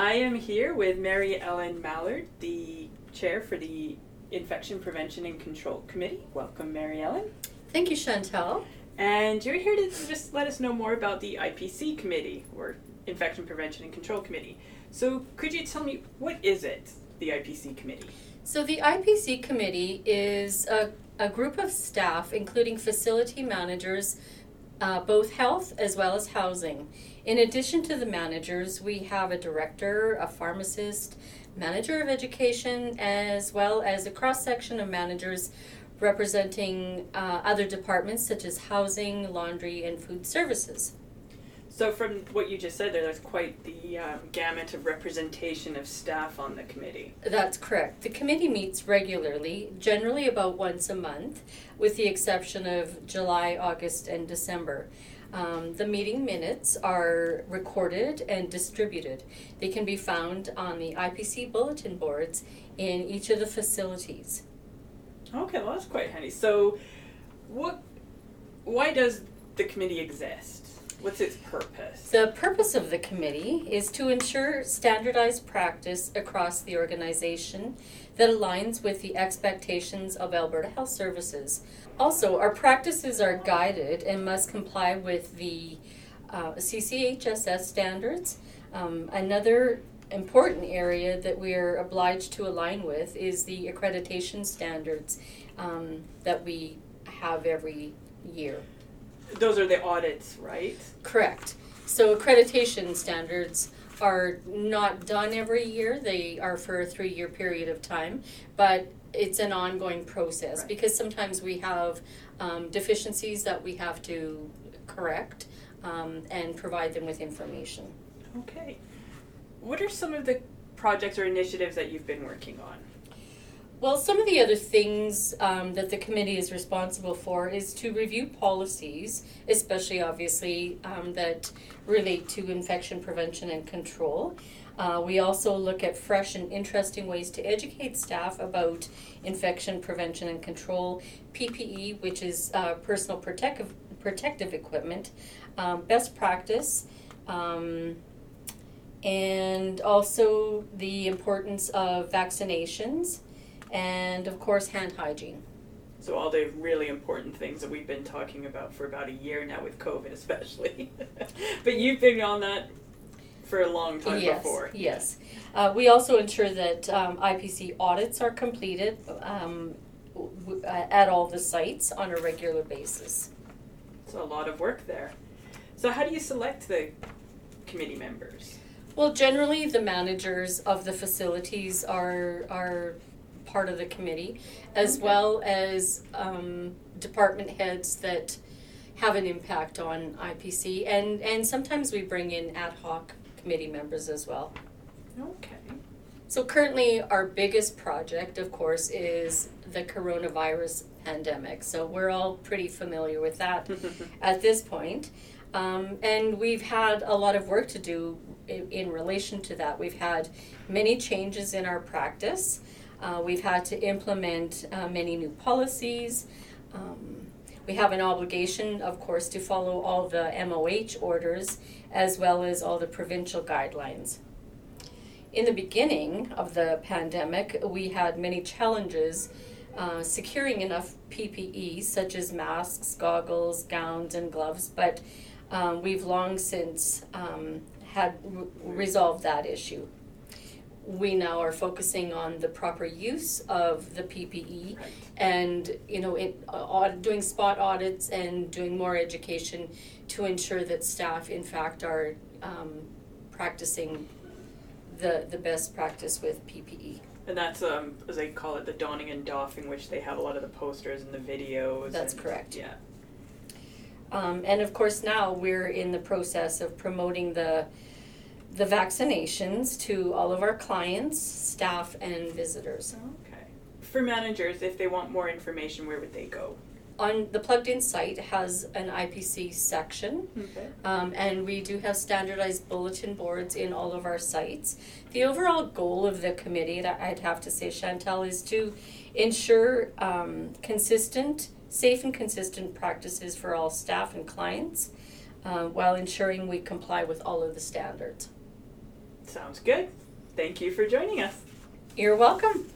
I am here with Mary Ellen Mallard, the chair for the Infection Prevention and Control Committee. Welcome, Mary Ellen. Thank you, Chantel. And you're here to just let us know more about the IPC committee, or Infection Prevention and Control Committee. So, could you tell me what is it, the IPC committee? So, the IPC committee is a, a group of staff, including facility managers, uh, both health as well as housing. In addition to the managers, we have a director, a pharmacist, manager of education, as well as a cross section of managers representing uh, other departments such as housing, laundry, and food services. So, from what you just said there, there's quite the um, gamut of representation of staff on the committee. That's correct. The committee meets regularly, generally about once a month, with the exception of July, August, and December. Um, the meeting minutes are recorded and distributed. They can be found on the IPC bulletin boards in each of the facilities. Okay, well that's quite handy. So, what? Why does the committee exist? What's its purpose? The purpose of the committee is to ensure standardized practice across the organization that aligns with the expectations of Alberta Health Services. Also, our practices are guided and must comply with the uh, CCHSS standards. Um, another important area that we are obliged to align with is the accreditation standards um, that we have every year. Those are the audits, right? Correct. So accreditation standards are not done every year. They are for a three-year period of time, but it's an ongoing process Right. because sometimes we have um, deficiencies that we have to correct um, and provide them with information. Okay. What are some of the projects or initiatives that you've been working on? Well, some of the other things um, that the committee is responsible for is to review policies, especially obviously um, that relate to infection prevention and control. Uh, we also look at fresh and interesting ways to educate staff about infection prevention and control, PPE, which is uh, personal protective protective equipment, um, best practice. Um, and also the importance of vaccinations and of course hand hygiene. So all the really important things that we've been talking about for about a year now with COVID, especially. but you've been on that for a long time yes, before. yes. Uh, we also ensure that um, IPC audits are completed um, w- uh, at all the sites on a regular basis. So a lot of work there. So how do you select the committee members? Well, generally, the managers of the facilities are are part of the committee, as Okay. well as um, department heads that have an impact on IPC, and and sometimes we bring in ad hoc committee members as well. Okay. So currently, our biggest project, of course, is the coronavirus pandemic. So we're all pretty familiar with that at this point. Um, and we've had a lot of work to do in, in relation to that. We've had many changes in our practice. Uh, we've had to implement uh, many new policies. Um, we have an obligation, of course, to follow all the MOH orders as well as all the provincial guidelines. In the beginning of the pandemic, we had many challenges uh, securing enough PPE, such as masks, goggles, gowns, and gloves, but um, we've long since um, had re- resolved that issue. We now are focusing on the proper use of the PPE Right. and you know it, uh, aud- doing spot audits and doing more education to ensure that staff in fact are um, practicing the the best practice with. PPE. And that's um as they call it the donning and doffing, which they have a lot of the posters and the videos. That's and- correct. Yeah. Um, and of course, now we're in the process of promoting the the vaccinations to all of our clients, staff, and visitors. Okay. For managers, if they want more information, where would they go? On the plugged in site has an IPC section, Okay. um, and we do have standardized bulletin boards in all of our sites. The overall goal of the committee, that I'd have to say, Chantel, is to ensure um, consistent, safe, and consistent practices for all staff and clients, uh, while ensuring we comply with all of the standards. Sounds good. Thank you for joining us. You're welcome.